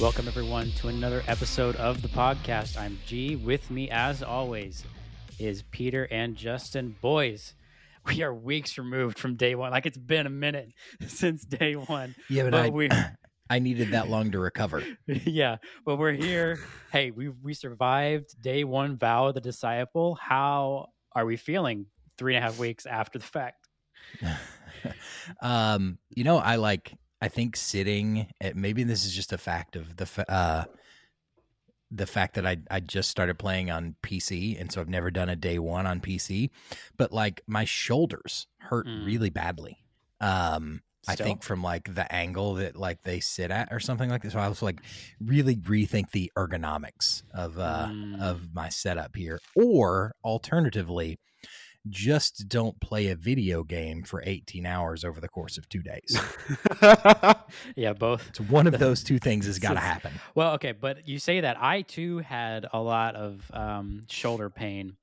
Welcome, everyone, to another episode of the podcast. I'm G. With me, as always, is Peter and Justin. Boys, we are weeks removed from day one. Like it's been a minute since day one. Yeah, but, But I, we- I needed that long to recover. yeah, but we're here. Hey, we we survived day one. Vow of the disciple. How are we feeling three and a half weeks after the fact? um, you know, I like. I think sitting. At, maybe this is just a fact of the uh, the fact that I I just started playing on PC, and so I've never done a day one on PC. But like my shoulders hurt Mm. really badly. Um, I think from like the angle that like they sit at or something like this. So I was like really rethink the ergonomics of uh Mm. of my setup here. Or alternatively, just don't play a video game for 18 hours over the course of two days. yeah, both. It's one of those two things has got to happen. Well, okay, but you say that I too had a lot of um, shoulder pain.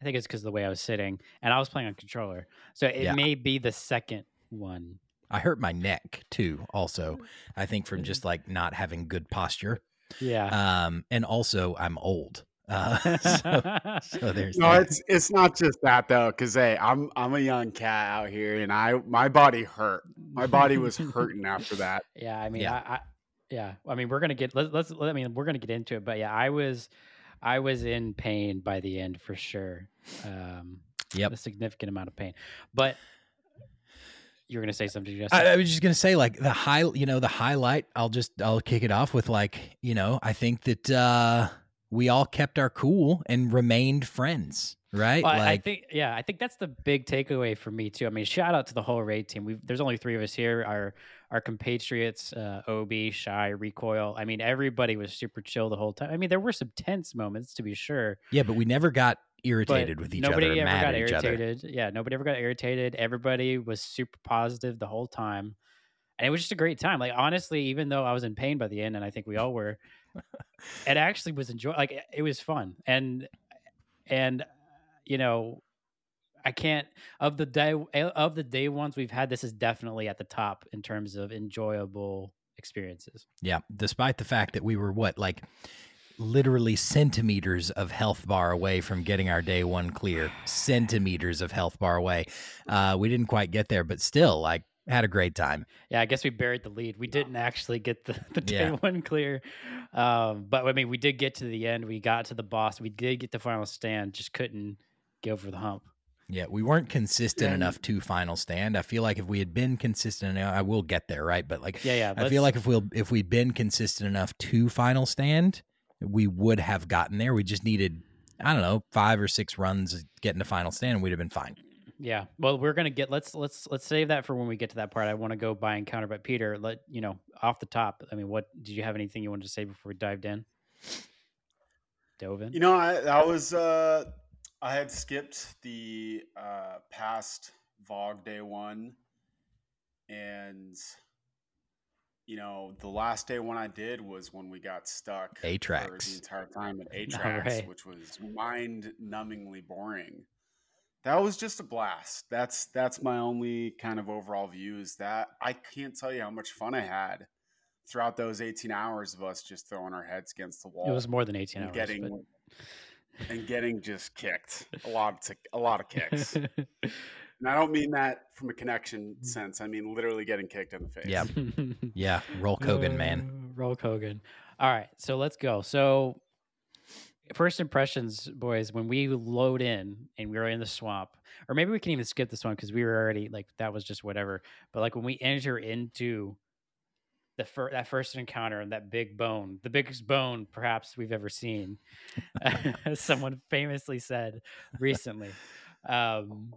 I think it's because of the way I was sitting, and I was playing on controller, so it Yeah. may be the second one. I hurt my neck too. Also, I think from just like not having good posture. Yeah. Um, and also I'm old. Uh, so, so there's No, that. it's it's not just that though, because hey, I'm I'm a young cat out here, and I my body hurt. My body was hurting after that. Yeah, I mean, Yeah. I, I yeah, I mean, we're gonna get let's let's. I mean, we're gonna get into it, but yeah, I was, I was in pain by the end for sure. Um, Yep. a significant amount of pain, but you were gonna say something, Justin. I, I was just gonna say, like the high, you know, the highlight. I'll just I'll kick it off with like, you know, I think that uh we all kept our cool and remained friends, right? Well, I- I like, think, yeah, I think that's the big takeaway for me too. I mean, shout out to the whole raid team. We there's only three of us here. Our our compatriots, uh, Ob, Shy, Recoil. I mean, everybody was super chill the whole time. I mean, there were some tense moments to be sure. yeah, but we never got but irritated with each other. nobody other, ever mad got at each other. irritated. Yeah, nobody ever got irritated. Everybody was super positive the whole time, and it was just a great time. Like honestly, even though I was in pain by the end, and I think we all were, it actually was enjoy. Like it- was fun, and and you know, I can't of the day of the day ones we've had. This is definitely at the top in terms of enjoyable experiences. Yeah, despite the fact that we were what like literally centimeters of health bar away from getting our day one clear, centimeters of health bar away. Uh, we didn't quite get there, but still, like, had a great time. Yeah, I guess we buried the lead. We didn't actually get the, the day Yeah. one clear. Um, but I mean, we did get to the end. We got to the boss. We did get the final stand, just couldn't get over the hump. Yeah, we weren't consistent Yeah, enough to final stand. I feel like if we had been consistent enough, I will get there, right? But like, Yeah, yeah. I feel like if we'll if we'd been consistent enough to final stand, we would have gotten there. We just needed, I don't know, five or six runs getting to final stand, and we'd have been fine. Yeah. Well, we're gonna get let's let's let's save that for when we get to that part. I want to go by encounter, but Peter, let you know off the top. I mean, what did you have anything you wanted to say before we dived in? Dove in. You know, I that was uh I had skipped the uh past VoG day one, and you know the last day one I did was when we got stuck for Atraks. the entire time at Atraks, right. which was mind numbingly boring. That was just a blast. That's that's my only kind of overall view is that I can't tell you how much fun I had throughout those 18 hours of us just throwing our heads against the wall It was more than eighteen hours. getting but- and getting just kicked a lot of tick- a lot of kicks. and I don't mean that from a connection sense. I mean literally getting kicked in the face. Yeah. Yeah, roll Kogan, man. Uh, Roll Kogan. All right, so let's go. So, first impressions, boys, when we load in and we were in the swamp, or maybe we can even skip this one because we were already like that was just whatever. But like when we enter into the fir- that first encounter and that big bone, the biggest bone perhaps we've ever seen, as someone famously said recently. Um,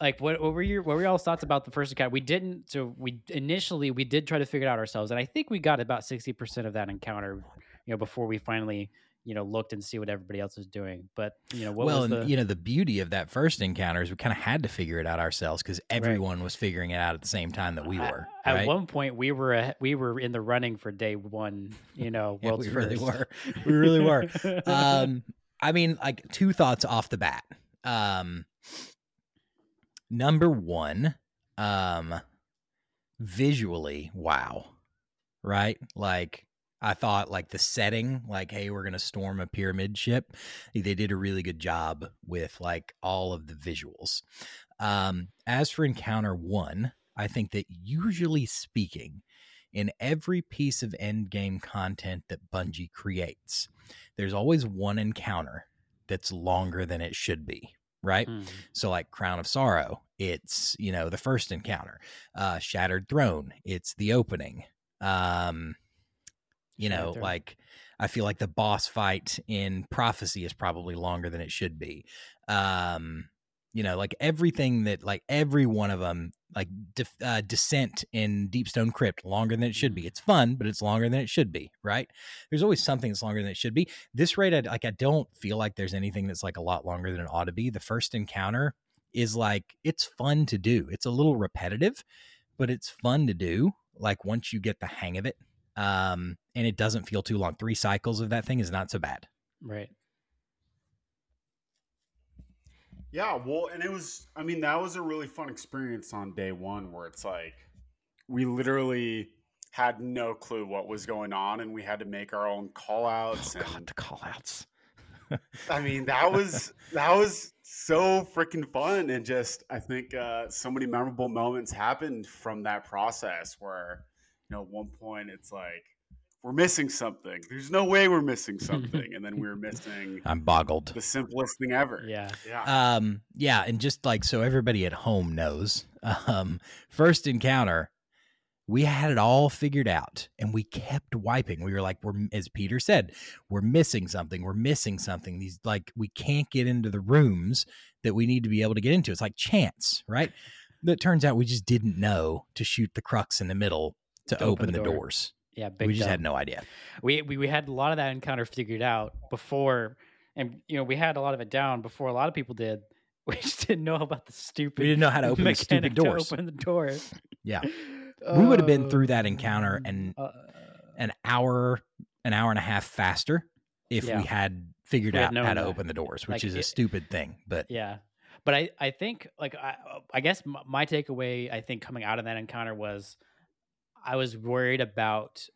like what, what were your what were y'all's thoughts about the first encounter? We didn't so we initially we did try to figure it out ourselves, and I think we got about sixty percent of that encounter, you know, before we finally you know looked and see what everybody else was doing. But you know, what well, was and you know, the beauty of that first encounter is we kind of had to figure it out ourselves because everyone was figuring it out at the same time that we were. At right? one point, we were a, we were in the running for day one. You know, Yeah, world's we really were. We really were. um, I mean, like two thoughts off the bat. Um, number one, um, visually, wow. right? Like I thought like the setting, like, hey, we're gonna storm a pyramid ship. They did a really good job with like all of the visuals. Um, as for encounter one, I think that usually speaking, in every piece of end game content that Bungie creates, there's always one encounter that's longer than it should be, right? Mhm. So like Crown of Sorrow, it's, you know, the first encounter. Uh Shattered Throne, it's the opening. Um you know, Throne. like I feel like the boss fight in Prophecy is probably longer than it should be. Um you know, like everything that like every one of them like def- uh, descent in Deepstone Crypt longer than it should be. It's fun, but it's longer than it should be, right? There's always something that's longer than it should be. This rate, I, like I don't feel like there's anything that's like a lot longer than it ought to be. The first encounter is like it's fun to do. It's a little repetitive, but it's fun to do. Like once you get the hang of it, um, and it doesn't feel too long. Three cycles of that thing is not so bad. Right. Yeah, well, and it was, I mean, that was a really fun experience on day one where it's like we literally had no clue what was going on and we had to make our own call outs. Oh and God, the call outs. I mean, that was, that was so freaking fun. And just, I think uh, so many memorable moments happened from that process where, you know, at one point it's like, we're missing something. There's no way we're missing something. and then we're missing I'm boggled. the simplest thing ever. Yeah. Yeah. Um, yeah, and just like so everybody at home knows, um, first encounter, we had it all figured out and we kept wiping. We were like, we're as Peter said, we're missing something, we're missing something. These like we can't get into the rooms that we need to be able to get into. It's like chance, right? That turns out we just didn't know to shoot the crux in the middle to, To open, open the door. doors. Yeah. Big we just had no idea. we, we we had a lot of that encounter figured out before and you know we had a lot of it down before a lot of people did we just didn't know about the stupid We didn't know how to open the stupid mechanic to doors. open the doors Yeah. We would have been through that encounter and uh, an hour an hour and a half faster if Yeah. we had figured We had out how to that. open the doors which Like, is a it- stupid thing but yeah but i i think like i i guess m- my takeaway i think coming out of that encounter was i was worried about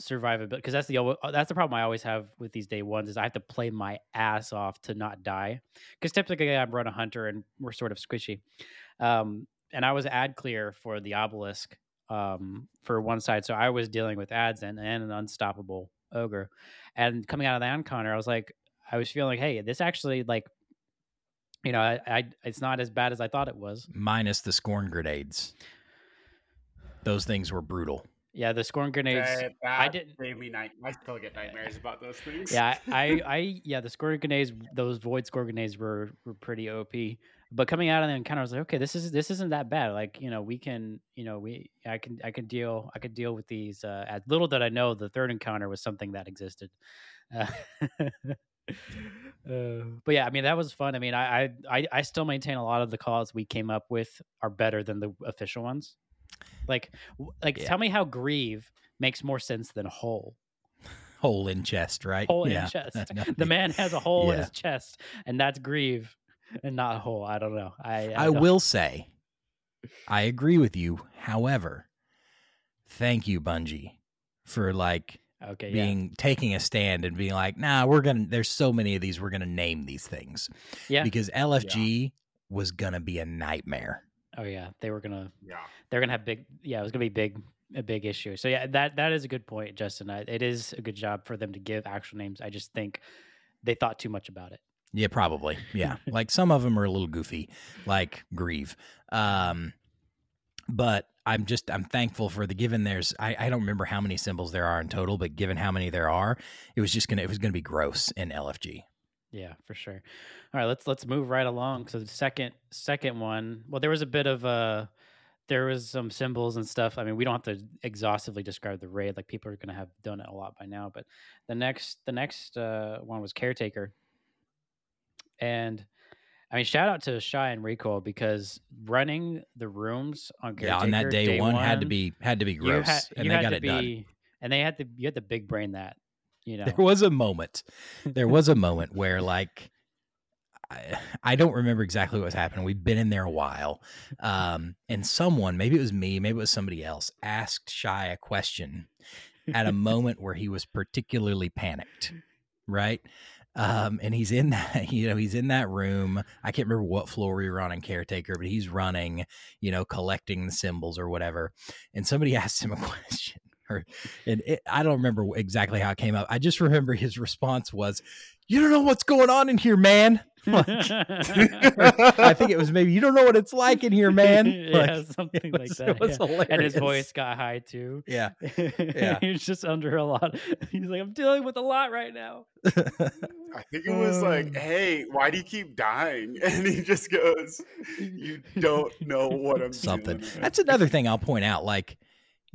survivability because that's the that's the problem i always have with these day ones is i have to play my ass off to not die. Because typically I'm run a hunter and we're sort of squishy. Um and i was ad clear for the obelisk um for one side. So i was dealing with ads and, and an unstoppable ogre. And coming out of that encounter i was like i was feeling like hey this actually like you know I, I it's not as bad as i thought it was. Minus the scorn grenades those things were brutal yeah the scorn grenades That, I didn't- gave me night. I still get nightmares about those things. yeah I, I i yeah the scorn grenades those void scorn grenades were were pretty op but coming out of the encounter i was like okay this is this isn't that bad like you know we can you know we i can i can deal i could deal with these uh as little did i know the third encounter was something that existed uh, uh, but yeah i mean that was fun i mean I, I i i still maintain a lot of the calls we came up with are better than the official ones like like Yeah. tell me how grieve makes more sense than whole hole in chest right hole yeah in chest. The man has a hole in his chest, and that's grieve, and not a hole. I don't know. I i don't- will say i agree with you however thank you bungie for like Okay, yeah, being taking a stand and being like nah we're gonna there's so many of these we're gonna name these things yeah. because lfg was gonna be a nightmare Oh yeah, they were gonna yeah. they're gonna have big. Yeah, it was gonna be big a big issue. So yeah, that that is a good point, Justin. I, it is a good job for them to give actual names. I just think they thought too much about it. Yeah, probably. Yeah. like some of them are a little goofy, like Grieve. Um, but I'm just I'm thankful for the given there's I, I don't remember how many symbols there are in total, but given how many there are, it was just gonna it was gonna be gross in LFG. Yeah, for sure. All right, let's let's move right along. So the second second one, well, there was a bit of a there was some symbols and stuff. I mean, we don't have to exhaustively describe the raid, like people are gonna have done it a lot by now. But the next the next uh, one was caretaker, and I mean, shout out to Shy and Recoil because running the rooms on caretaker Yeah, on that day, one, had to be had to be gross. had, and they got to it be, done. and they had to you had to big brain that, you know. There was a moment. There was a moment where like I, I don't remember exactly what was happening. We've been in there a while. Um, and someone, maybe it was me, maybe it was somebody else, asked Shy a question at a moment where he was particularly panicked, right? Um, and he's in that, you know, he's in that room. I can't remember what floor we were on in caretaker, but he's running, you know, collecting the symbols or whatever. And somebody asked him a question. Or, and it, I don't remember exactly how it came up. I just remember his response was, "You don't know what's going on in here, man." Like, I think it was maybe you don't know what it's like in here, man. Like, yeah, something it like that. It was yeah. hilarious. And his voice got high too. Yeah. yeah. he was just under a lot. He's like, I'm dealing with a lot right now. I think it was like, Um, "Hey, why do you keep dying?" And he just goes, "You don't know what I'm something. dealing. That's another thing I'll point out. Like,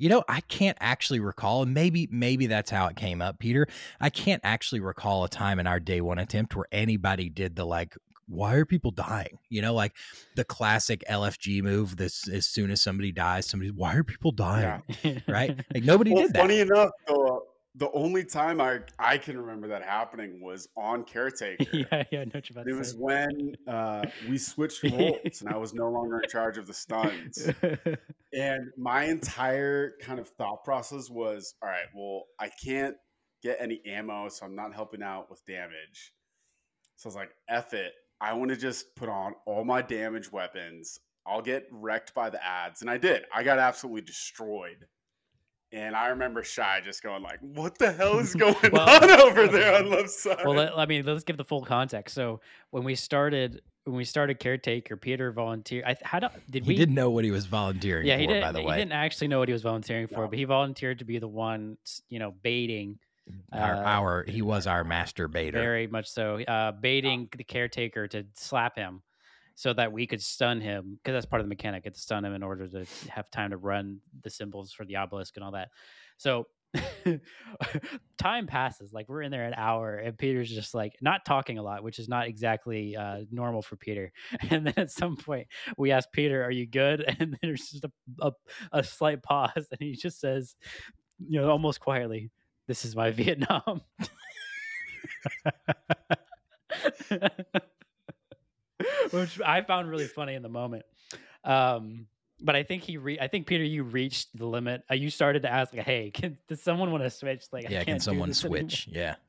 you know, I can't actually recall, and maybe maybe that's how it came up, Peter. I can't actually recall a time in our day one attempt where anybody did the like, why are people dying? You know, like the classic LFG move. This as soon as somebody dies, somebody, why are people dying? Yeah. Right? Like nobody Well, did that. funny enough, though, the only time I I can remember that happening was on caretaker. yeah, yeah, I know what you're about It was say. when uh, we switched roles and I was no longer in charge of the stuns. And my entire kind of thought process was all right, well, I can't get any ammo, so I'm not helping out with damage. So I was like, F it. I want to just put on all my damage weapons. I'll get wrecked by the ads. And I did. I got absolutely destroyed. And I remember Shy just going like, "What the hell is going Well- on over there on left side?" well, let, I mean, let's give the full context. So when we started, when we started caretaker, Peter volunteered. I how do, did he we? didn't know what he was volunteering yeah, for, he didn't. by the he way. He didn't actually know what he was volunteering for, No. but he volunteered to be the one, you know, baiting. Our, uh, our he was our master baiter. Very much so. Uh, baiting the caretaker to slap him so that we could stun him because that's part of the mechanic. It's stun him in order to have time to run the symbols for the obelisk and all that. So time passes. Like we're in there an hour and Peter's just like not talking a lot, which is not exactly uh, normal for Peter. And then at some point we ask Peter, "Are you good?" And there's just a, a, a slight pause, and he just says, you know, almost quietly, "This is my Vietnam." Which I found really funny in the moment. Um, but I think he, re- I think Peter, you reached the limit. Uh, you started to ask, like, "Hey, can does someone want to switch?" Like, I yeah, can't can someone this switch? Yeah.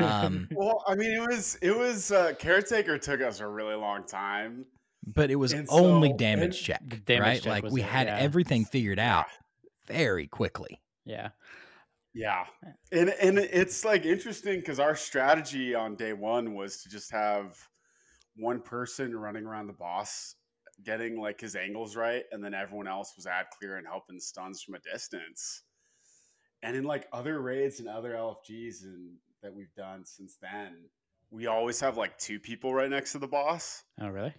Um, Well, I mean, it was it was uh, caretaker took us a really long time. but it was And only so- damage check, damage right? check like we it, had yeah. everything figured out very quickly. yeah, Yeah, and and it's like interesting because our strategy on day one was to just have one person running around the boss, getting like his angles right, and then everyone else was ad clear and helping stuns from a distance. And in like other raids and other LFGs and that we've done since then, we always have like two people right next to the boss. oh really?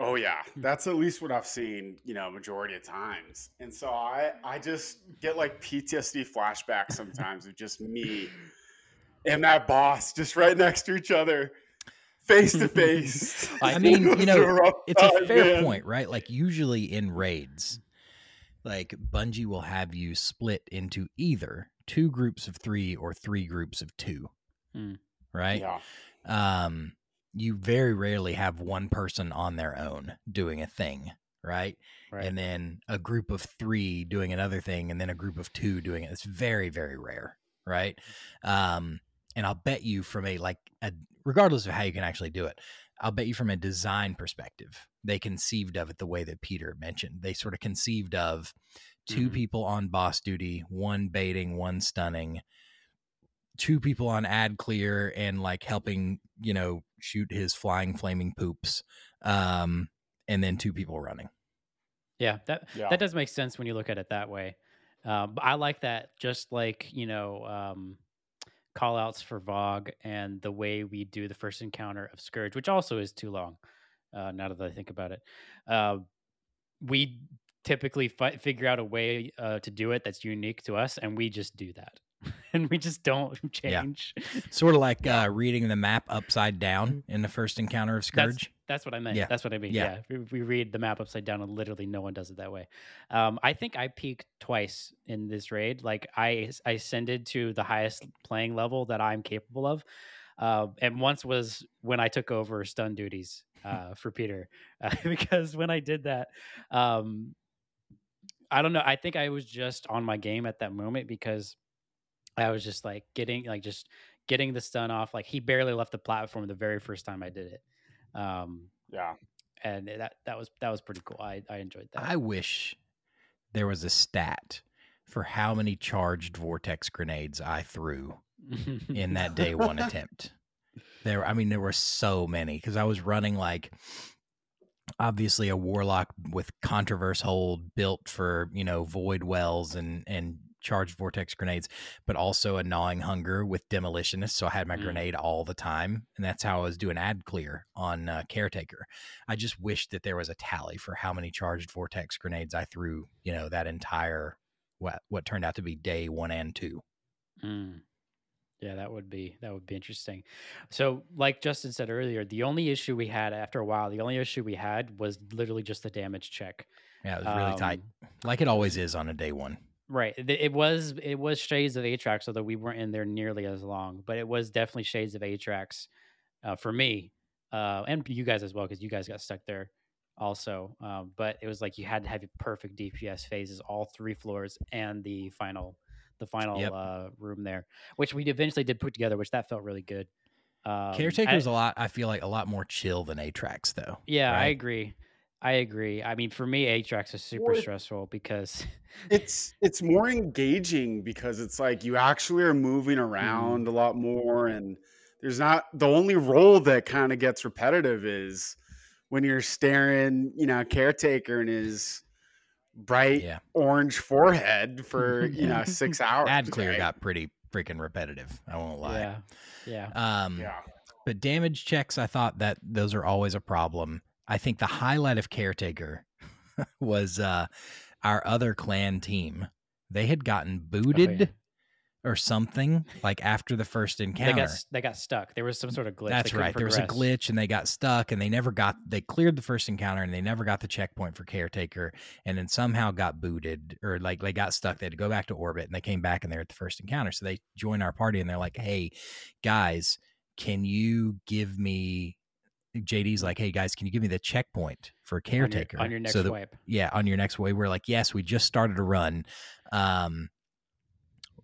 Oh yeah, that's at least what I've seen, you know, majority of times. And so I I just get like PTSD flashbacks sometimes of just me and that boss just right next to each other, face to face. I I mean, you know, rough it's a fair man. point, right? Like usually in raids, like Bungie will have you split into either two groups of three or three groups of two. Hmm. Right? Yeah. Um you very rarely have one person on their own doing a thing, right? Right. And then a group of 3 doing another thing and then a group of 2 doing it. It's very very rare, right? Um and I'll bet you from a like a regardless of how you can actually do it, I'll bet you from a design perspective, they conceived of it the way that Peter mentioned. They sort of conceived of 2 Mhm. people on boss duty, one baiting, one stunning, two people on ad clear and like helping, you know, shoot his flying flaming poops. Um and then two people running. Yeah, that Yeah. that does make sense when you look at it that way. Um, but I like that, just like you know, um, call outs for VoG and the way we do the first encounter of Scourge, which also is too long. Uh, now that I think about it, uh, we typically fi- figure out a way uh, to do it that's unique to us, and we just do that, and we just don't change. Yeah. Sort of like uh reading the map upside down in the first encounter of That's- Scourge. That's what I meant. Yeah. That's what I mean. Yeah. Yeah. We, we read the map upside down and literally no one does it that way. Um, I think I peaked twice in this raid. Like I, I ascended to the highest playing level that I'm capable of. Uh, and once was when I took over stun duties uh, for Peter, uh, because when I did that, um, I don't know. I think I was just on my game at that moment because I was just like getting like just getting the stun off. Like he barely left the platform the very first time I did it. Um, Yeah. and that that was that was pretty cool. I I enjoyed that. I wish there was a stat for how many charged vortex grenades I threw in that day one attempt. There, I mean, there were so many because I was running like obviously a warlock with Contraverse Hold built for you know void wells and and charged vortex grenades, but also a gnawing hunger with demolitionist. So I had my Mm. grenade all the time, and that's how I was doing ad clear on uh, caretaker. I just wish that there was a tally for how many charged vortex grenades I threw. You know that entire what what turned out to be day one and two. Mm. Yeah, that would be that would be interesting. So, like Justin said earlier, the only issue we had after a while, the only issue we had was literally just the damage check. Yeah, it was really tight, Um, like it always is on a day one. Right. It was it was shades of Atraks, although we weren't in there nearly as long, but it was definitely shades of Atraks uh, for me, uh, and you guys as well, because you guys got stuck there also. Um, but it was like you had to have your perfect DPS phases, all three floors, and the final the final Yep. uh, room there, which we eventually did put together, which that felt really good. Um, Caretaker's I- a lot. I feel like a lot more chill than Atraks, though. yeah, I agree. I agree. I mean, for me, Atraks is super Well, stressful because it's it's more engaging because it's like you actually are moving around a lot more and there's not the only role that kind of gets repetitive is when you're staring you know caretaker in his bright Yeah, orange forehead for you know six hours ad clear right? got pretty freaking repetitive. I won't lie. yeah, yeah. Um, yeah But damage checks, I thought that those are always a problem. I think the highlight of Caretaker was uh, our other clan team. They had gotten Oh, booted yeah. or something like after the first They encounter. got they got stuck. There was some sort of glitch. That's right. There was a glitch and they got stuck and they never got they cleared the first encounter and they never got the checkpoint for caretaker and then somehow got booted or like they got stuck. They had to go back to orbit and they came back and they're at the first encounter. So they join our party and they're like, Hey, guys, can you give me JD's like, Hey guys, can you give me the checkpoint for on your, caretaker? on your next so that wipe. yeah, on your next wipe. We're like, yes, we just started a run. Um,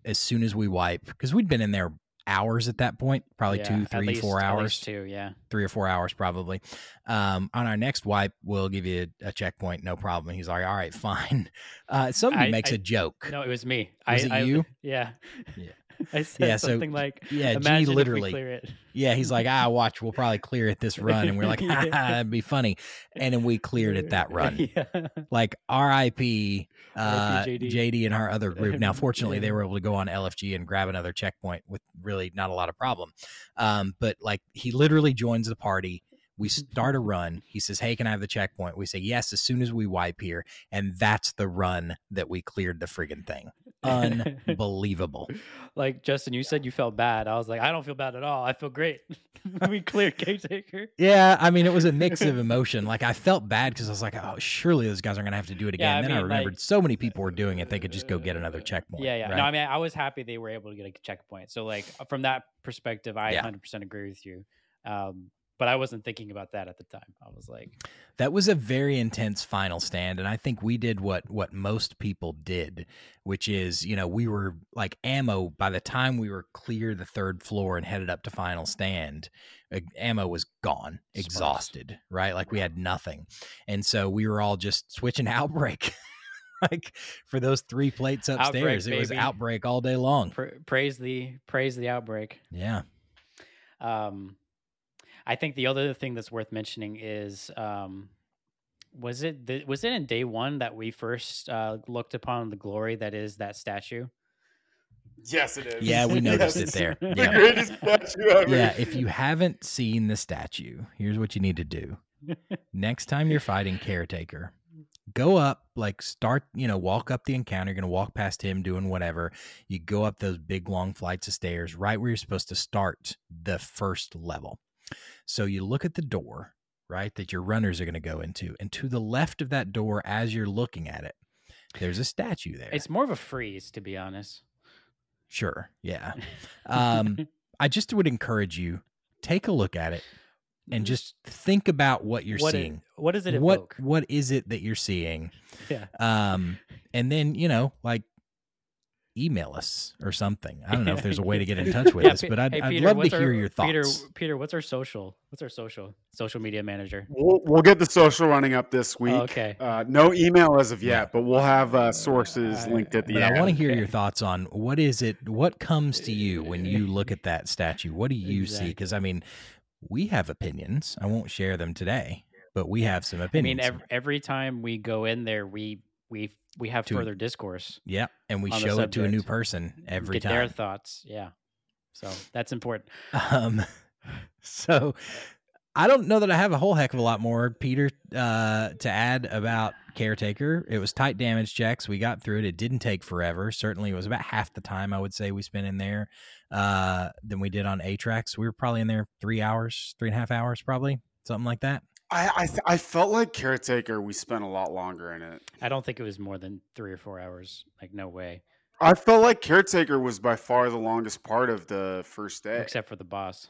as soon as we wipe, because we'd been in there hours at that point, probably Yeah, two, three, least- four hours, two. Yeah. three or four hours probably. Um, on our next wipe, we'll give you a, a checkpoint, no problem. He's like, all right, fine. Uh, somebody I- makes I- a joke. No, it was me. Was I, it I, you? Yeah. Yeah. I said Yeah, so- something like, yeah, G "Imagine if we literally- clear it." Yeah, he's like, ah, watch, we'll probably clear it this run, and we're like, Yeah. that'd be funny. And then we cleared it that run. yeah. like RIP uh, JD. JD and our other group. Now, fortunately, they were able to go on LFG and grab another checkpoint with really not a lot of problem. Um, but like he literally joins the party. We start a run. He says, "Hey, can I have the checkpoint?" We say, "Yes." As soon as we wipe here, and that's the run that we cleared the friggin' thing. Unbelievable. like Justin, you said you felt bad. I was like, I don't feel bad at all. I feel great. we cleared caretaker. Yeah, I mean, it was a mix of emotion. Like I felt bad because I was like, "Oh, surely those guys are gonna have to do it again." Yeah, I then I mean, remembered like- so many people were doing it; they could just go get another checkpoint. Yeah, yeah. right? No, I mean, I was happy they were able to get a checkpoint. So, like, from that perspective, I Yeah. 100% agree with you. Um, but I wasn't thinking about that at the time. I was like, That was a very intense final stand, and I think we did what what most people did, which is you know we were like ammo by the time we were clear the third floor and headed up to final stand, uh, ammo was gone, exhausted, right? Like we had nothing, and so we were all just switching outbreak. like for those three plates Outbreak, upstairs, it was outbreak all day long. pra- praise the praise the outbreak. Yeah, Um, I think the other thing that's worth mentioning is, um, was it the, was it in day one that we first uh, looked upon the glory that is that statue? yes it is yeah, we noticed Yes. it there. the Yeah. greatest statue ever yeah, if you haven't seen the statue, here's what you need to do. Next time you're fighting caretaker, go up, like start, you know, walk up the encounter. You're gonna walk past him doing whatever. You go up those big long flights of stairs, right where you're supposed to start the first level. So you look at the door, right, that your runners are gonna go into, and to the left of that door, as you're looking at it, there's a statue there. It's more of a frieze, to be honest. sure, yeah. Um, I just would encourage you take a look at it and Mhm. just think about what you're What seeing. what does it what what is it that you're seeing? Yeah. Um, and then you know, like, email us or something. I don't know if there's a way to get in touch with Yeah, us, but I'd, hey, I'd Peter, love to our- hear your thoughts. Peter, Peter, what's our social? What's our social? Social media manager. We'll, we'll get the social running up this week. Oh, okay. Uh, no email as of yet, but we'll have uh, sources linked at the But end. I want to hear Okay. your thoughts on what is it, what comes to you when you look at that statue? What do you see? Because I mean, we have opinions. I won't share them today, but we have some opinions. I mean, every, every time we go in there, we we we have To- further discourse. yeah, and we show it to a new person every time. get their thoughts. Yeah. So that's important. Um, so I don't know that I have a whole heck of a lot more, Peter, uh, to add about Caretaker. It was tight damage checks. We got through it. It didn't take forever. Certainly, it was about half the time I would say we spent in there uh, than we did on Atraks. We were probably in there three hours, three and a half hours, probably something like that. I I, th- I felt like caretaker. We spent a lot longer in it. I don't think it was more than three or four hours. Like no way, I felt like caretaker was by far the longest part of the first day. except for the boss.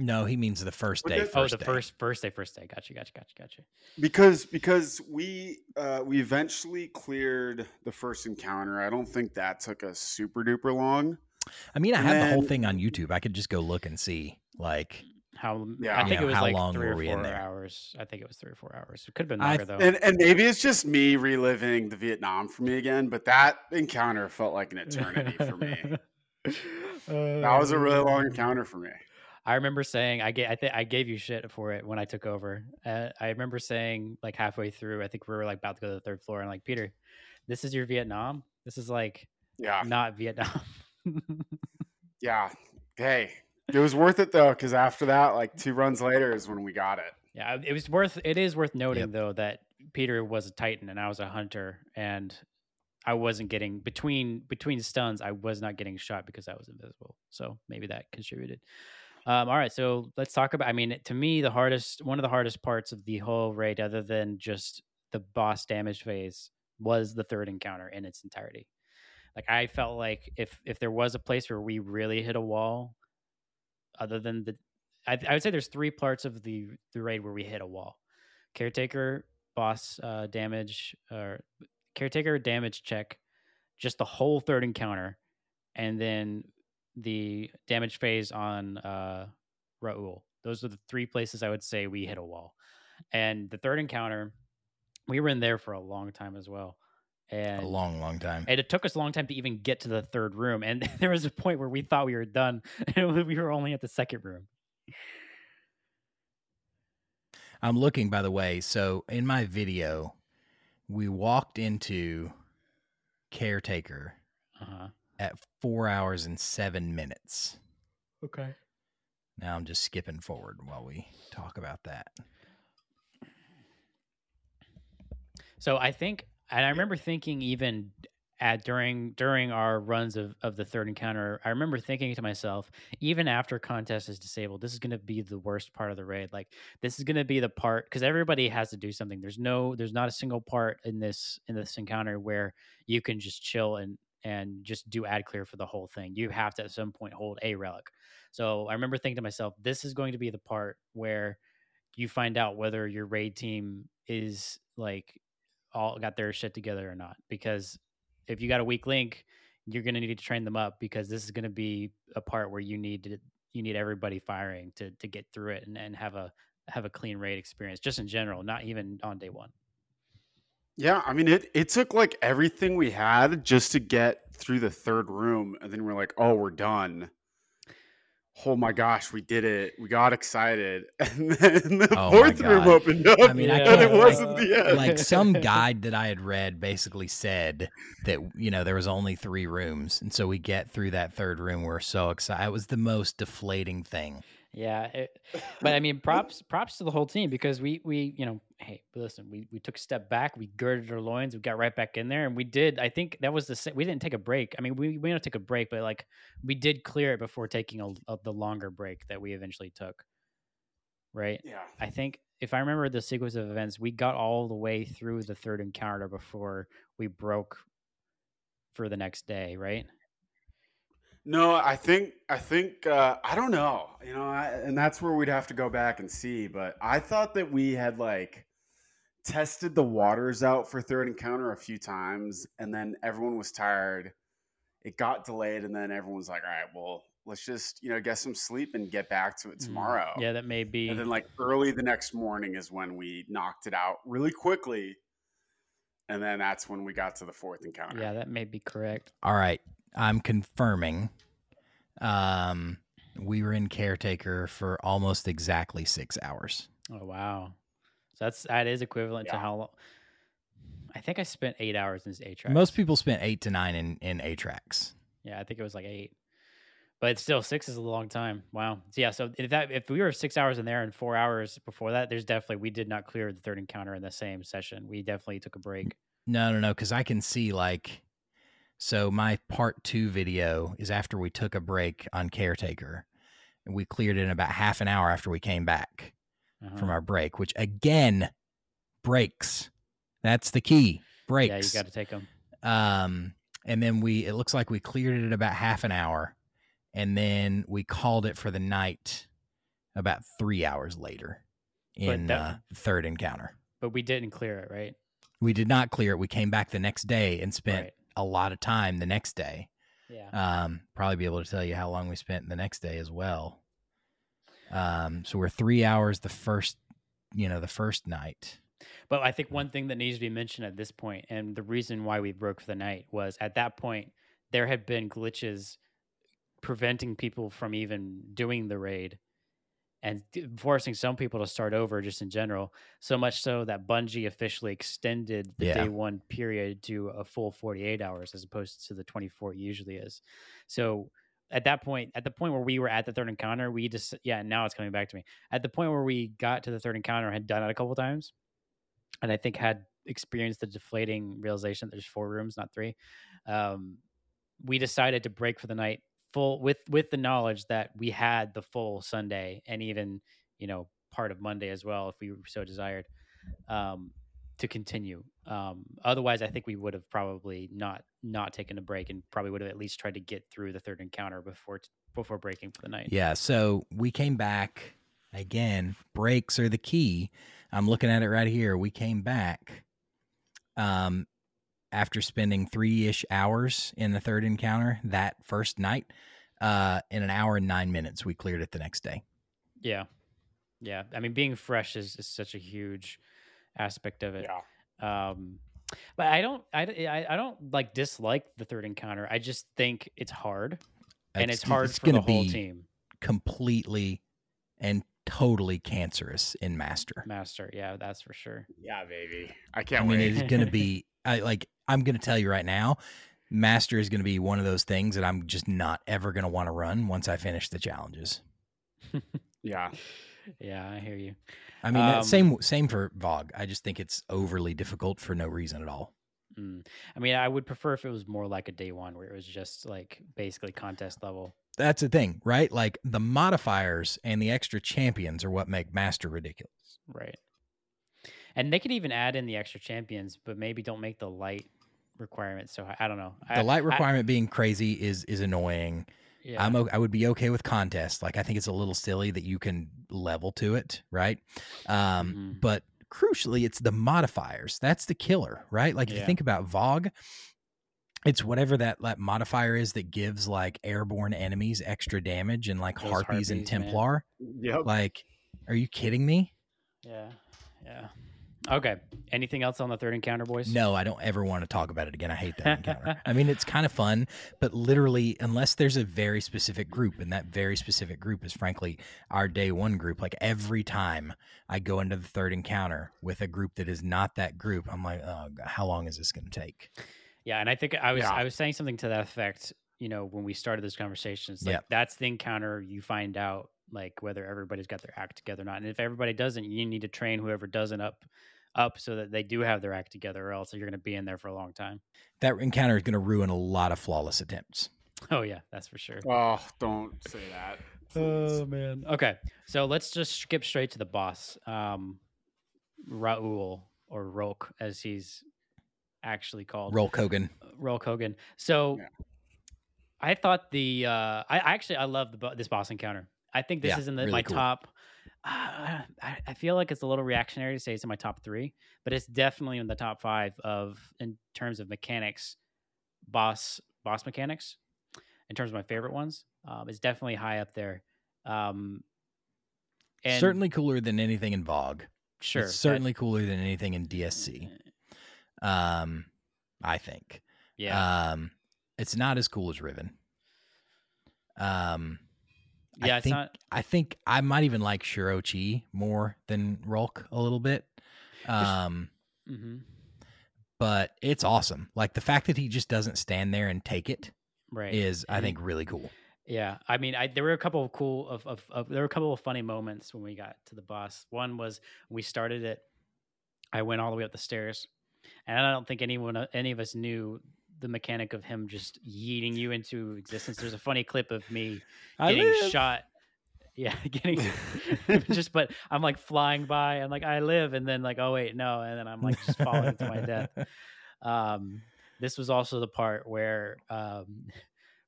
No, he means the first But day. that- oh, First the day. first first day, first day. Gotcha, gotcha, gotcha, gotcha. because because we uh, we eventually cleared the first encounter. I don't think that took us super duper long. I mean, I have the whole thing on YouTube. I could just go look and see. Like, How? Yeah. I think know, it was how like long three or we in four there? hours. I think it was three or four hours. It could have been I longer though. And and maybe it's just me reliving the Vietnam for me again, but that encounter felt like an eternity for me. That was a really long encounter for me. I remember saying I gave I think I gave you shit for it when I took over. Uh, I remember saying like halfway through, I think we were like about to go to the third floor, and like Peter, this is your Vietnam. This is like Yeah, not Vietnam. yeah. Hey, it was worth it though, because after that, like two runs later, is when we got it. yeah, it was worth. It is worth noting Yep. though that Peter was a Titan and I was a Hunter, and I wasn't getting between between stuns. I was not getting shot because I was invisible. So maybe that contributed. Um, all right, so let's talk about. I mean, to me, the hardest one of the hardest parts of the whole raid, other than just the boss damage phase, was the third encounter in its entirety. Like I felt like if if there was a place where we really hit a wall, other than the, I, I would say there's three parts of the the raid where we hit a wall: caretaker, boss uh, damage, or caretaker damage check, just the whole third encounter, and then the damage phase on uh, Raul. Those are the three places I would say we hit a wall. And the third encounter, we were in there for a long time as well. And a long, long time. and it took us a long time to even get to the third room. And there was a point where we thought we were done, and we were only at the second room. I'm looking, by the way. So in my video, we walked into Caretaker Uh-huh. at four hours and seven minutes. Okay. Now I'm just skipping forward while we talk about that. So I think, and I remember thinking even at during during our runs of of the third encounter, I remember thinking to myself, even after contest is disabled, this is going to be the worst part of the raid. Like this is going to be the part because everybody has to do something. There's no, there's not a single part in this in this encounter where you can just chill and and just do ad clear for the whole thing. You have to at some point hold a relic. So I remember thinking to myself, this is going to be the part where you find out whether your raid team is like all got their shit together or not. Because if you got a weak link, you're going to need to train them up because this is going to be a part where you need to you need everybody firing to to get through it and, and have a have a clean raid experience just in general, not even on day one. Yeah, I mean it it took like everything we had just to get through the third room and then we're like, "Oh, we're done." Oh my gosh, we did it. We got excited. And then the Oh fourth room opened up. I mean, I and can't it wasn't the end. like some guide that I had read basically said that you know there was only three rooms, and so we get through that third room. We're so excited. It was the most deflating thing. Yeah, it, eh, but I mean, props props to the whole team because we we you know, hey, listen, we we took a step back, we girded our loins, we got right back in there, and we did. I think that was the we didn't take a break. I mean, we we didn't take a break, but like we did clear it before taking a, a the longer break that we eventually took. Right. yeah. I think if I remember the sequence of events, we got all the way through the third encounter before we broke for the next day. Right. No, I think I think uh, I don't know. You know, I, and that's where we'd have to go back and see. But I thought that we had like tested the waters out for third encounter a few times, and then everyone was tired. It got delayed, and then everyone was like, "All right, well, let's just you know get some sleep and get back to it Mm, tomorrow." Yeah, that may be. And then like early the next morning is when we knocked it out really quickly. And then that's when we got to the fourth encounter. yeah, that may be correct. All right, I'm confirming. Um, we were in caretaker for almost exactly six hours. Oh wow, so that's that is equivalent to how long. I think I spent eight hours in this A track. Most people spent eight to nine in in Atraks. Yeah, I think it was like eight. But still, six is a long time. Wow. So yeah, so if that if we were six hours in there and four hours before that, there's definitely we did not clear the third encounter in the same session. We definitely took a break. No, no, no, because I can see like, so my part two video is after we took a break on caretaker, and we cleared it in about half an hour after we came back Uh-huh. from our break, which again, breaks. That's the key. Breaks. yeah, you got to take them. Um, and then we it looks like we cleared it in about half an hour, and then we called it for the night about three hours later in that- uh, third encounter. But we didn't clear it, right? We did not clear it. We came back the next day and spent Right. A lot of time the next day. Yeah. Um, probably be able to tell you how long we spent the next day as well. Um, so we're three hours the first, you know, the first night. But I think one thing that needs to be mentioned at this point, and the reason why we broke for the night was at that point there had been glitches preventing people from even doing the raid and forcing some people to start over just in general. So much so that Bungie officially extended the Yeah. day one period to a full 48 hours as opposed to the 24 it usually is. So at that point, at the point where we were at the third encounter, we just, yeah, now it's coming back to me. At the point where we got to the third encounter, had done it a couple times, and I think had experienced the deflating realization that there's four rooms, not three. Um, we decided to break for the night full with with the knowledge that we had the full Sunday and even you know part of Monday as well if we so desired um, to continue. Um, otherwise, I think we would have probably not not taken a break and probably would have at least tried to get through the third encounter before before breaking for the night. Yeah. So we came back again. Breaks are the key. I'm looking at it right here. We came back um, after spending three ish hours in the third encounter that first night. Uh, in an hour and nine minutes, we cleared it the next day. Yeah, yeah. I mean, being fresh is, is such a huge aspect of it. Yeah. Um, but I don't, I, I, I don't like dislike the third encounter. I just think it's hard, and it's, hard for the gonna whole be team. completely and totally cancerous in master. Master, yeah, that's for sure. Yeah, baby. I I can't I mean, wait. it's going to be I like I'm going to tell you right now, master is going to be one of those things that I'm just not ever going to want to run once I finish the challenges. yeah. Yeah, I hear you. I mean, Um, same same for VoG. I just think it's overly difficult for no reason at all. Mm. I mean, I would prefer if it was more like a day one where it was just like basically contest level. That's the thing, right? Like the modifiers and the extra champions are what make master ridiculous. Right. And they could even add in the extra champions, but maybe don't make the light requirement. So I, I don't know. The I, light I- requirement being crazy is is annoying. yeah. I'm I would be okay with contest. Like I think it's a little silly that you can level to it, right? Um, Mhm. But crucially, it's the modifiers. That's the killer, right? Like if you think about VoG, it's whatever that, that modifier is that gives like airborne enemies extra damage and like harpies, and harpies, man. Templar. Yep. Like, are you kidding me? Yeah. Yeah. Okay. Anything else on the third encounter, boys? No, I don't ever want to talk about it again. I hate that encounter. I mean, it's kind of fun, but literally, unless there's a very specific group, and that very specific group is frankly our day one group, like every time I go into the third encounter with a group that is not that group, I'm like, oh, how long is this going to take? Yeah, and I think I was Yeah. I was saying something to that effect. You know, when we started this conversation, it's like that's the encounter you find out like whether everybody's got their act together or not. And if everybody doesn't, you need to train whoever doesn't up up so that they do have their act together, or else you're going to be in there for a long time. That encounter is going to ruin a lot of flawless attempts. Oh yeah, that's for sure. Oh, don't say that. please. Oh man. Okay, so let's just skip straight to the boss, um, Raul or Rolk, as he's actually called. Roll Kogan. Rolk Hogan. So Yeah. I thought the uh, I I actually I love the this boss encounter. I think this Yeah, is in the, really my cool. top. Uh, I, I feel like it's a little reactionary to say it's in my top three, but it's definitely in the top five of in terms of mechanics, boss boss mechanics. In terms of my favorite ones, um, it's definitely high up there. Um, and certainly cooler than anything in VoG. sure, It's that- certainly cooler than anything in DSC. Um, I think. yeah, Um, it's not as cool as Riven. Um, yeah. I think not. I think I might even like Shuro Chi more than Rhulk a little bit. Um, hmm but it's awesome. Like the fact that he just doesn't stand there and take it Right. is, I think, really cool. Yeah, I mean, I there were a couple of cool of, of, of there were a couple of funny moments when we got to the boss. One was we started it. I went all the way up the stairs, and I don't think anyone any of us knew the mechanic of him just yeeting you into existence. There's a funny clip of me getting shot. Yeah, getting just but I'm like flying by and like I live and then like oh wait no and then I'm like just falling to my death. Um, this was also the part where um,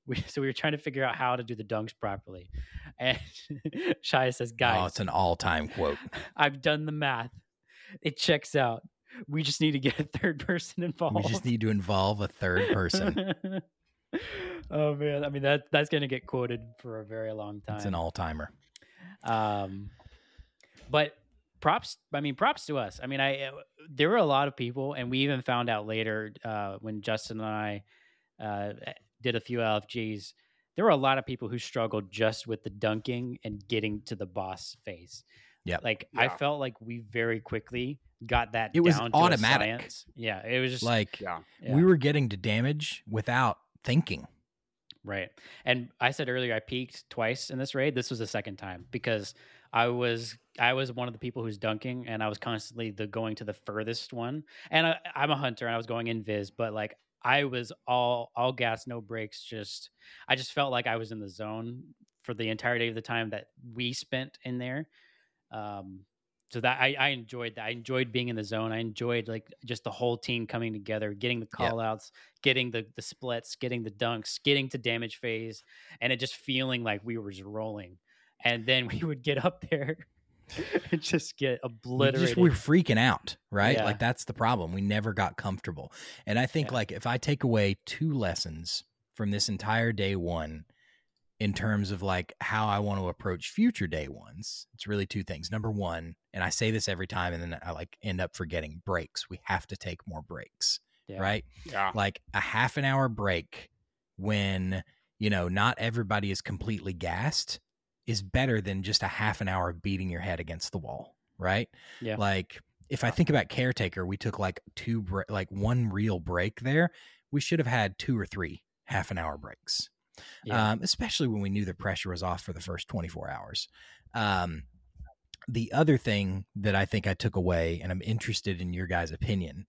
we so we were trying to figure out how to do the dunks properly, and Shia says, Oh, "Guys, it's an all-time quote. I've done the math. It checks out. We just need to get a third person involved. We just need to involve a third person. oh man, I mean that that's gonna get quoted for a very long time. It's an all-timer. Um, but props. I mean, props to us. I mean, I there were a lot of people, and we even found out later uh, when Justin and I uh, did a few LFGs. There were a lot of people who struggled just with the dunking and getting to the boss phase. Yep. Like I felt like we very quickly got that. It was down to a automatic. science. Yeah, it was just Like Yeah. yeah. we were getting to damage without thinking. Right. And I said earlier I peaked twice in this raid. This was the second time because I was I was one of the people who's dunking and I was constantly the going to the furthest one. And I, I'm a hunter and I was going in vis, but like I was all all gas, no brakes, just I just felt like I was in the zone for the entirety of the time that we spent in there. Um so that I, I enjoyed that. I enjoyed being in the zone. I enjoyed like just the whole team coming together, getting the Yeah. call outs, getting the the splits, getting the dunks, getting to damage phase, and it just feeling like we were just rolling. And then we would get up there and just get We obliterated. just we're freaking out, right? Yeah. Like that's the problem. We never got comfortable. And I think Yeah. like if I take away two lessons from this entire day one in terms of like how I want to approach future day ones, it's really two things. Number one, and I say this every time and then I like end up forgetting breaks. We have to take more breaks, Yeah. right? Yeah. like a half an hour break when you know not everybody is completely gassed is better than just a half an hour of beating your head against the wall right Yeah. like if i think about caretaker we took like two bre- like one real break there we should have had two or three half an hour breaks Yeah. um, especially when we knew the pressure was off for the first 24 hours um, the other thing that i think i took away and i'm interested in your guys opinion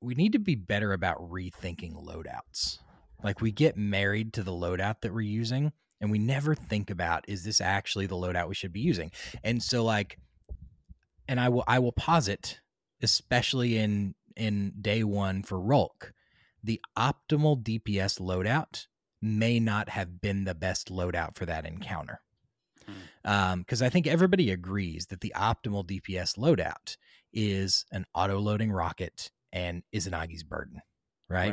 we need to be better about rethinking loadouts. Like we get married to the loadout that we're using and we never think about is this actually the loadout we should be using. And so like and I will I will posit especially in in day 1 for Rhulk, the optimal DPS loadout may not have been the best loadout for that encounter. Um, because I think everybody agrees that the optimal DPS loadout is an auto loading rocket and Izanagi's burden, right?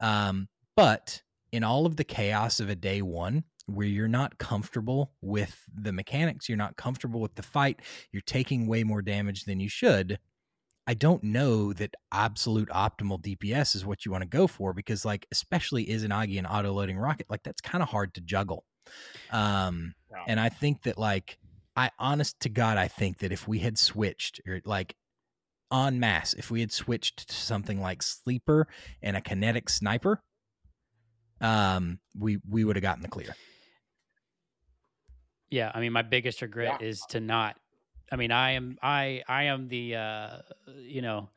Um, but in all of the chaos of a day one, where you're not comfortable with the mechanics, you're not comfortable with the fight, you're taking way more damage than you should. I don't know that absolute optimal DPS is what you want to go for because, like, especially is Izanagi and auto loading rocket, like that's kind of hard to juggle. Um, and I think that, like, I honest to God, I think that if we had switched or like en masse, if we had switched to something like sleeper and a kinetic sniper, um, we we would have gotten the clear. Yeah, I mean, my biggest regret Yeah. is to not. I mean, I am, I, I am the, uh, you know,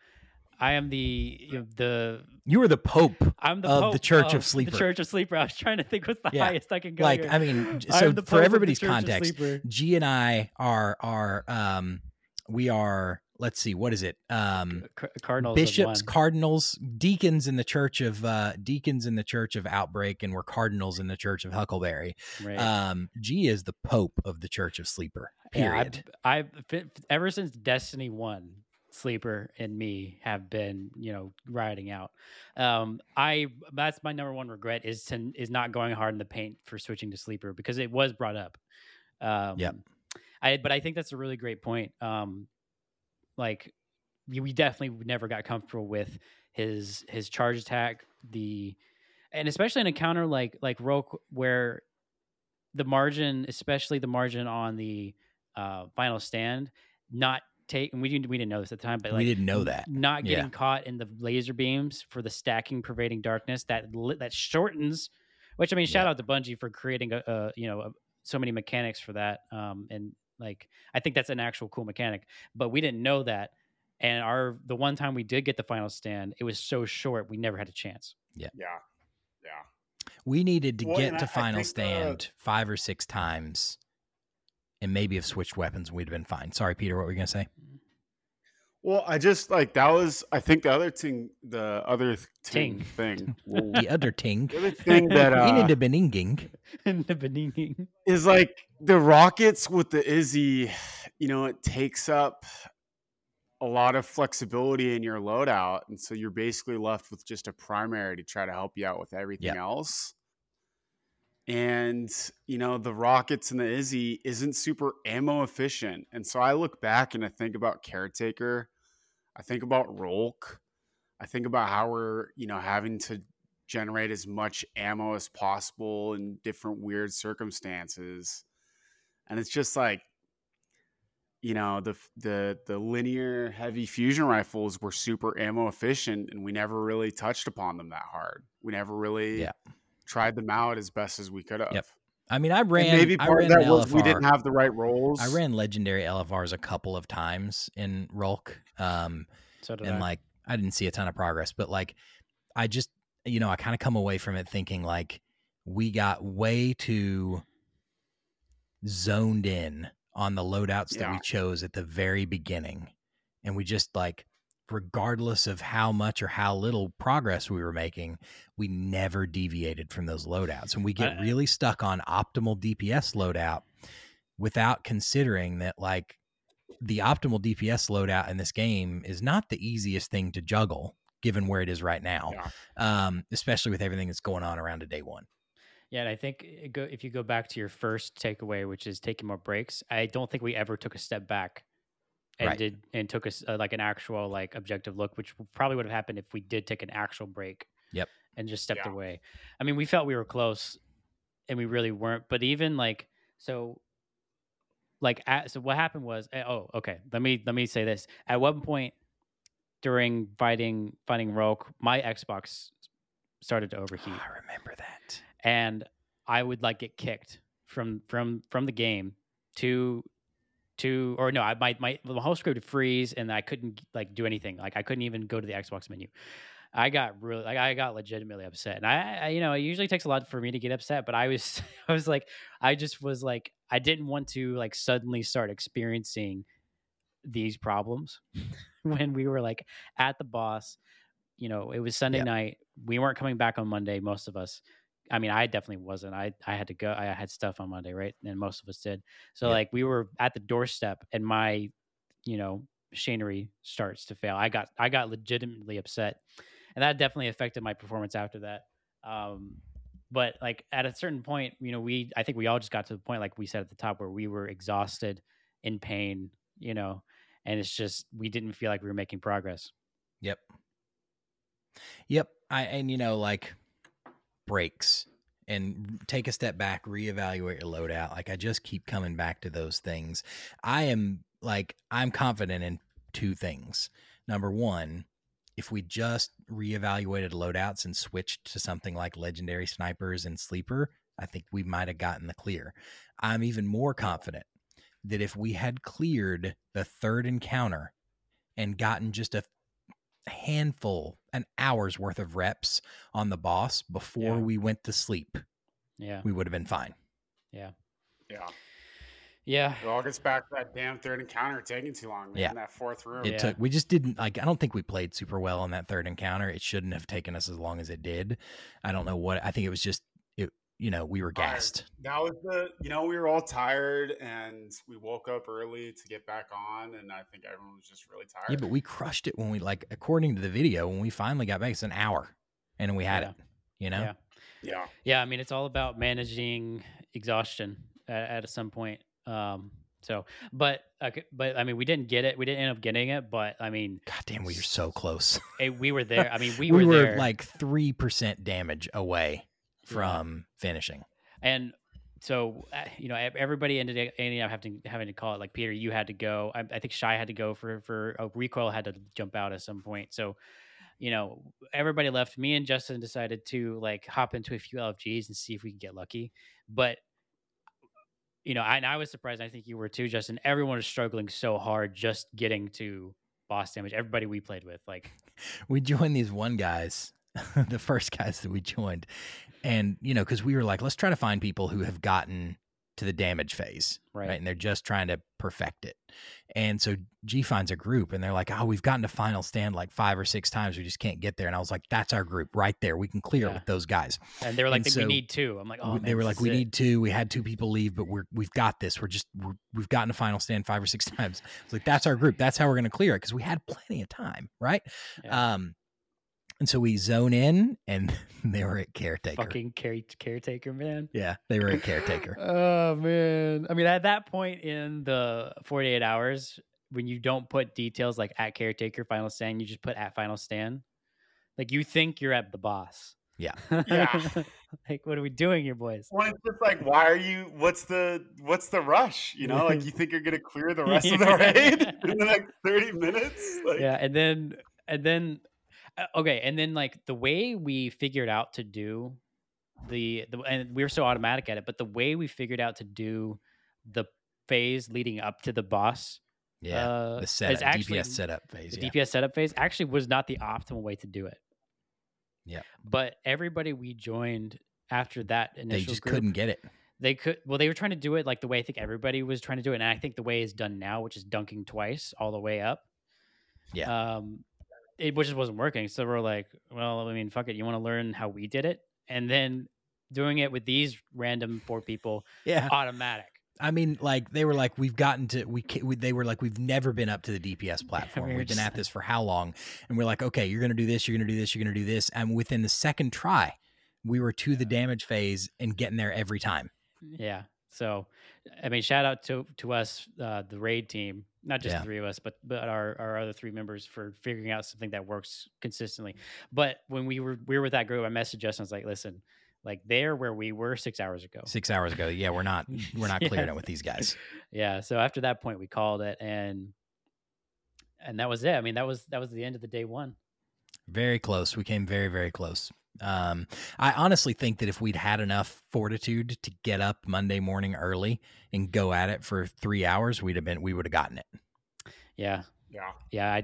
I am the, you know, the, You were the Pope. I'm the Of the Church of Sleeper. The Church of Sleeper. I was trying to think what's the Yeah, highest I can go. Like, here. I mean, so for everybody's context, G and I are are um we are let's see, what is it? Um, Cardinals bishops, cardinals, deacons in the church of uh, deacons in the church of Outbreak, and we're cardinals in the church of Huckleberry. right? Um, G is the pope of the church of Sleeper. Yeah, Period. I've, I've ever since Destiny One, Sleeper and me have been, you know, riding out. Um, I that's my number one regret is to is not going hard in the paint for switching to Sleeper because it was brought up. Um, Yep. I but I think that's a really great point. Um, like we definitely never got comfortable with his his charge attack, the and especially in a counter like like Rhulk where the margin, especially the margin on the uh, final stand, not take. And we didn't we didn't know this at the time, but like, we didn't know that. Not Yeah. getting caught in the laser beams for the stacking pervading darkness that that shortens. Which I mean, shout Yeah. out to Bungie for creating a, a you know a, so many mechanics for that. Um, and like I think that's an actual cool mechanic, but we didn't know that. And our the one time we did get the final stand, it was so short we never had a chance. Yeah. Yeah. Yeah. We needed to Well, get to I- I final think, uh, stand five or six times, and maybe have switched weapons, we'd have been fine. Sorry, Peter. What were you gonna say? Well, I just like that was I think the other thing the other th- ting, Ting. thing. The other ting. the other thing that In uh, the Beninging. In the beginning. is like the rockets with the Izzy, you know, it takes up a lot of flexibility in your loadout. And so you're basically left with just a primary to try to help you out with everything Yeah. else. And, you know, the rockets and the Izzy isn't super ammo efficient. And so I look back and I think about Caretaker. I think about Rhulk. I think about how we're, you know, having to generate as much ammo as possible in different weird circumstances. And it's just like, you know, the the the linear heavy fusion rifles were super ammo efficient and we never really touched upon them that hard. We never really Yeah. tried them out as best as we could have. Yep. I mean, I And ran. maybe I part ran of that an was we didn't have the right roles. I ran legendary LFRs a couple of times in Rhulk. Um, So did and I. like I didn't see a ton of progress, but like I just you know I kind of come away from it thinking like we got way too zoned in on the loadouts that we chose at the very beginning, and we just like regardless of how much or how little progress we were making, we never deviated from those loadouts, and we get really stuck on optimal DPS loadout without considering that like the optimal DPS loadout in this game is not the easiest thing to juggle given where it is right now. Yeah. Um, especially with everything that's going on around a day one. Yeah, and I think if you go back to your first takeaway, which is taking more breaks, I don't think we ever took a step back and Right. did and took us uh, like an actual like objective look, which probably would have happened if we did take an actual break. Yep. And just stepped Yeah. away. I mean, we felt we were close, and we really weren't. But even like so, like at, so what happened was eh, oh okay let me let me say this at one point during fighting fighting Rhulk, my Xbox started to overheat I remember that. and I would like get kicked from from from the game to to or no, I my my the whole script would freeze and I couldn't like do anything. Like I couldn't even go to the Xbox menu. I got really like I got legitimately upset, and I, I you know it usually takes a lot for me to get upset, but I was I was like I just was like I didn't want to like suddenly start experiencing these problems when we were like at the boss. You know, it was Sunday Yep. night. We weren't coming back on Monday. Most of us. I mean, I definitely wasn't. I I had to go. I had stuff on Monday, right? And most of us did. So Yep. like we were at the doorstep, and my, you know, machinery starts to fail. I got I got legitimately upset, and that definitely affected my performance after that. Um, but like at a certain point, you know, we I think we all just got to the point, like we said at the top, where we were exhausted, in pain, you know, and it's just we didn't feel like we were making progress. Yep. Yep. I and you know like breaks and take a step back, reevaluate your loadout. Like I just keep coming back to those things. I am like I'm confident in two things. Number one, if we just reevaluated loadouts and switched to something like legendary snipers and sleeper, I think we might have gotten the clear. I'm even more confident that if we had cleared the third encounter and gotten just a handful, an hour's worth of reps on the boss before Yeah. we went to sleep, Yeah, we would have been fine. Yeah. Yeah. Yeah. It all gets back to that damn third encounter taking too long. Man, Yeah. that fourth room. It Yeah. took. We just didn't like. I don't think we played super well on that third encounter. It shouldn't have taken us as long as it did. I don't know what. I think it was just. It. You know, we were Tired. gassed. That was the, you know, we were all tired and we woke up early to get back on, and I think everyone was just really tired. Yeah, but we crushed it when we like. According to the video, when we finally got back, it's an hour, and we had Yeah. it. You know. Yeah. yeah, Yeah, I mean, it's all about managing exhaustion at, at some point. Um, so, but, okay, but I mean, we didn't get it. We didn't end up getting it, but I mean, God damn, we were so close. we were there. I mean, we, We, were, were, there. like three percent damage away Yeah. from finishing. and so uh, you know, everybody ended up, ended up having to, having to call it. Like Peter, you had to go. I, I think Shy had to go for for uh, Recoil had to jump out at some point. So, you know, everybody left. Me and Justin decided to like hop into a few LFGs and see if we could get lucky. But you know, I, and I was surprised. I think you were too, Justin. Everyone was struggling so hard just getting to boss damage. Everybody we played with, like, we joined these one guys, the first guys that we joined, and you know, because we were like, let's try to find people who have gotten to the damage phase, Right. right? And they're just trying to perfect it. And so G finds a group, and they're like, oh, we've gotten to final stand like five or six times, we just can't get there. And I was like, that's our group right there. We can clear it Yeah. with those guys. and they were like, And we need two. I'm like, oh, We- man, they were like, we it." need two. We had two people leave, but we're we've got this. We're just we're, we've gotten to final stand five or six times. It's like that's our group. That's how we're going to clear it because we had plenty of time, right? Yeah. Um, and so we zone in, and they were at caretaker. fucking care- caretaker, man. Yeah, they were at caretaker. Oh man. I mean, at that point in the 48 hours, when you don't put details like at caretaker final stand, you just put at final stand. Like you think you're at the boss. Yeah. Yeah. like what are we doing here, boys? Well, it's just like, why are you? What's the what's the rush? You know, like you think you're gonna clear the rest of the raid in the next thirty minutes? Like, yeah, and then and then okay, and then like the way we figured out to do the the and we were so automatic at it, but the way we figured out to do the phase leading up to the boss Yeah, uh, the is setup, actually- DPS setup phase. the Yeah. DPS setup phase actually was not the optimal way to do it. Yeah. But everybody we joined after that initial. they just group, couldn't get it. they could well they were trying to do it like the way I think everybody was trying to do it and I think the way is done now which is dunking twice all the way up. Yeah. Um it just wasn't working. So we're like, well, I mean, fuck it. You want to learn how we did it? And then doing it with these random four people, Yeah, automatic. I mean, like they were like, we've gotten to we, we. They were like, we've never been up to the DPS platform. were we've been at this for how long? And we're like, okay, you're gonna do this, you're gonna do this, you're gonna do this. And within the second try, we were to the damage phase and getting there every time. Yeah. So, I mean, shout out to to us, uh, the raid team, not just Yeah. the three of us, but but our our other three members for figuring out something that works consistently. But when we were we were with that group, I messaged Justin. I was like, listen, like they're where we were six hours ago. Six hours ago, yeah, we're not we're not clearing Yeah. it with these guys. Yeah. So after that point, we called it, and and that was it. I mean, that was that was the end of the day one. Very close. We came very, very close. Um, I honestly think that if we'd had enough fortitude to get up Monday morning early and go at it for three hours, we'd have been we would have gotten it. Yeah. yeah. Yeah. I.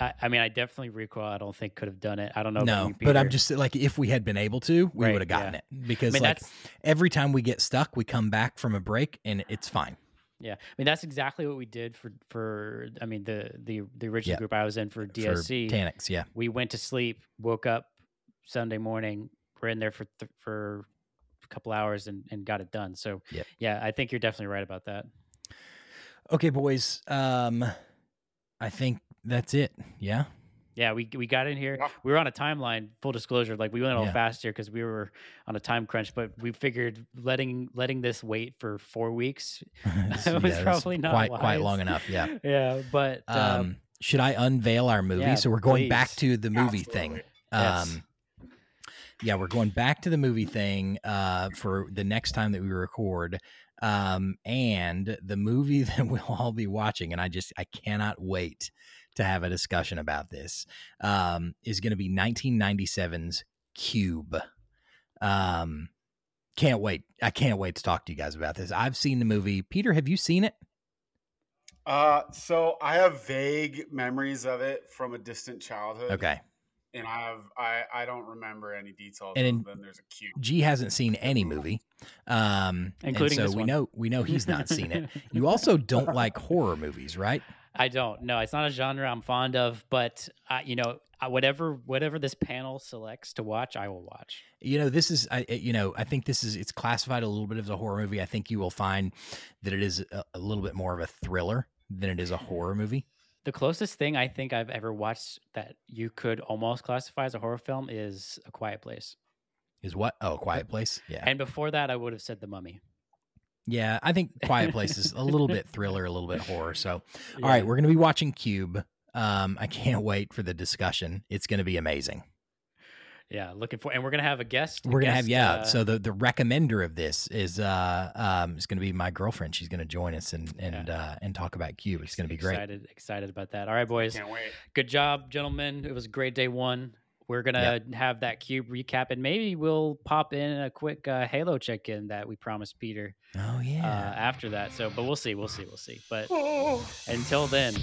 I, I mean, I definitely recall. I don't think could have done it. I don't know. no, you, but I'm just like if we had been able to, we Right, would have gotten yeah. it because I mean, like every time we get stuck, we come back from a break and it's fine. Yeah, I mean that's exactly what we did for for. I mean the the the original Yeah. group I was in for DSC. For Taniks, yeah. we went to sleep, woke up Sunday morning. We're in there for th- for a couple hours and and got it done. So Yep. yeah, I think you're definitely right about that. Okay, boys. Um, I think that's it. Yeah. Yeah, we we got in here. We were on a timeline. Full disclosure, like we went a little Yeah. fast here because we were on a time crunch. But we figured letting letting this wait for four weeks It's- was yeah, probably not quite quite long enough. Yeah. yeah, but um, Um, should I unveil our movie? yeah, so we're going back to the movie thing. Absolutely. Yes. Yeah, we're going back to the movie thing uh, for the next time that we record. Um, and the movie that we'll all be watching, and I just I cannot wait to have a discussion about this. Um, is going to be 1997's Cube. Um, can't wait. I can't wait to talk to you guys about this. I've seen the movie. Peter, have you seen it? Uh, so I have vague memories of it from a distant childhood. Okay. And I have I I don't remember any details. And And in- then there's a cube. G hasn't seen any movie, um, Including and so this we one. know we know he's not seen it. You also don't like horror movies, right? I don't. No, it's not a genre I'm fond of, but uh, you know, uh, whatever whatever this panel selects to watch, I will watch. You know, this is, I, you know, I think this is, it's classified a little bit as a horror movie. I think you will find that it is a, a little bit more of a thriller than it is a horror movie. The closest thing I think I've ever watched that you could almost classify as a horror film is A Quiet Place. Is what? Oh, a Quiet Place. Yeah. And before that, I would have said The Mummy. Yeah. I think Quiet Place is a little bit thriller, a little bit horror. So, all right, we're going to be watching Cube. Um, I can't wait for the discussion. It's going to be amazing. Yeah, looking for, and we're gonna have a guest. We're gonna have yeah. uh, so the the recommender of this is uh um is gonna be my girlfriend. She's gonna join us and and uh and talk about Cube. It's gonna be great. Excited, excited about that. All right, boys. Can't wait. Good job, gentlemen. It was a great day one. We're gonna have that cube recap, and maybe we'll pop in a quick uh, Halo check in that we promised Peter Oh uh, yeah. after that. So, but we'll see, we'll see, we'll see. But until then,